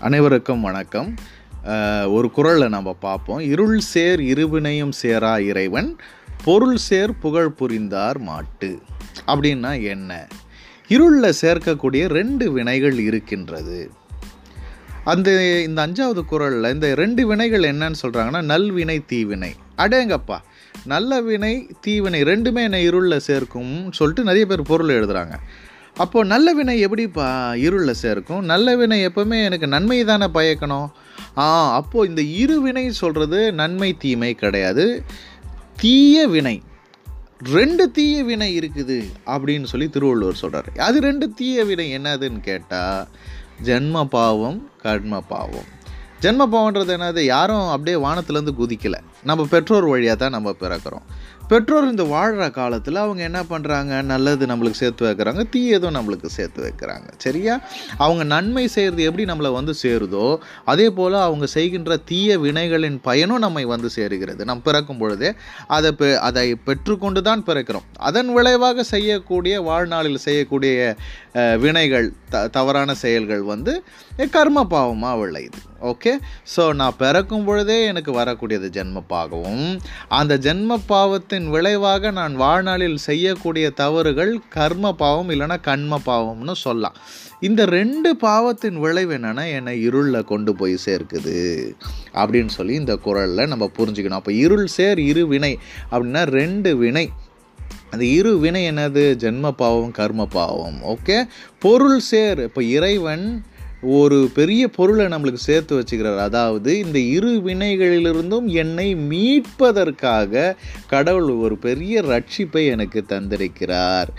அனைவருக்கும் வணக்கம். ஒரு குரலை நம்ம பார்ப்போம். இருள் சேர் இருவினையும் சேரா இறைவன் பொருள் சேர் புகழ் புரிந்தார் மாட்டு. அப்படின்னா என்ன? இருளில் சேர்க்கக்கூடிய ரெண்டு வினைகள் இருக்கின்றது. அந்த இந்த அஞ்சாவது குறளில் இந்த ரெண்டு வினைகள் என்னன்னு சொல்கிறாங்கன்னா நல்வினை தீவினை அடேங்கப்பா! நல்ல வினை தீவினை ரெண்டுமே என்னை இருளில் சேர்க்கும்னு சொல்லிட்டு நிறைய பேர் பொருள் எழுதுகிறாங்க அப்போது நல்ல வினை எப்படிப்பா இருளில் சேர்க்கும்? நல்ல வினை எப்போவுமே எனக்கு நன்மை தானே பயக்கணும்? ஆ அப்போது இந்த இரு வினை சொல்கிறது நன்மை தீமை கிடையாது. தீய வினை. ரெண்டு தீய வினை இருக்குது அப்படின்னு சொல்லி திருவள்ளுவர் சொல்கிறார் அது ரெண்டு தீய வினை என்னதுன்னு கேட்டால் ஜென்ம பாவம் கர்ம பாவம். ஜென்ம பாவம்ன்றது என்னது? யாரும் அப்படியே வானத்துலேருந்து குதிக்கலை. நம்ம பெற்றோர் வழியாக தான் நம்ம பிறக்கிறோம். பெற்றோர் இந்த வாழ்கிற காலத்தில் அவங்க என்ன பண்ணுறாங்க நல்லது நம்மளுக்கு சேர்த்து வைக்கிறாங்க தீயதும் நம்மளுக்கு சேர்த்து வைக்கிறாங்க. சரியா? அவங்க நன்மை செய்கிறது எப்படி நம்மளை வந்து சேருதோ அதே போல் அவங்க செய்கின்ற தீய வினைகளின் பயனும் நம்மை வந்து சேருகிறது. நாம் பிறக்கும் பொழுதே அதை பெ அதை பெற்றுக்கொண்டு தான் பிறக்கிறோம். அதன் விளைவாக செய்யக்கூடிய வாழ்நாளில் செய்யக்கூடிய வினைகள் த தவறான செயல்கள் வந்து கர்ம பாவமாக விளையுது. ஓகே? ஸோ நான் பிறக்கும் பொழுதே எனக்கு வரக்கூடியது ஜென்ம அந்த ஜென்ம பாவத்தின் விளைவாக நான் வாழ்நாளில் செய்யக்கூடிய தவறுகள் கர்ம பாவம் இல்லைன்னா கண்ம பாவம்னு சொல்லலாம். இந்த ரெண்டு பாவத்தின் விளைவு என்னென்னா என்னை இருளில் கொண்டு போய் சேர்க்குது அப்படின்னு சொல்லி இந்த குரலில் நம்ம புரிஞ்சுக்கணும். அப்போ இருள் சேர் இரு வினை அப்படின்னா ரெண்டு வினை. அந்த இரு வினை என்னது? ஜென்ம பாவம் கர்ம பாவம் ஓகே? பொருள் சேர் இப்போ இறைவன் ஒரு பெரிய பொருளை நம்மளுக்கு சேர்த்து வச்சுக்கிறார். அதாவது இந்த இரு வினைகளிலிருந்தும் என்னை மீட்பதற்காக கடவுள் ஒரு பெரிய ரட்சிப்பை எனக்கு தந்திருக்கிறார்.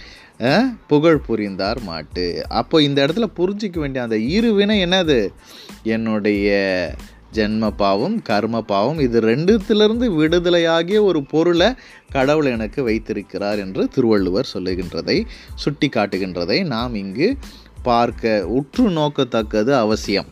புகழ் புரிந்தார் மாட்டு. அப்போ இந்த இடத்துல புரிஞ்சிக்க வேண்டிய அந்த இரு வினை என்னது? என்னுடைய ஜென்ம பாவம் கர்ம பாவம் இது ரெண்டுத்திலிருந்து விடுதலையாகிய ஒரு பொருளை கடவுள் எனக்கு வைத்திருக்கிறார் என்று திருவள்ளுவர் சொல்லுகின்றதை சுட்டி காட்டுகின்றதை நாம் இங்கு பார்க்க உற்று நோக்கத்தக்கது அவசியம்.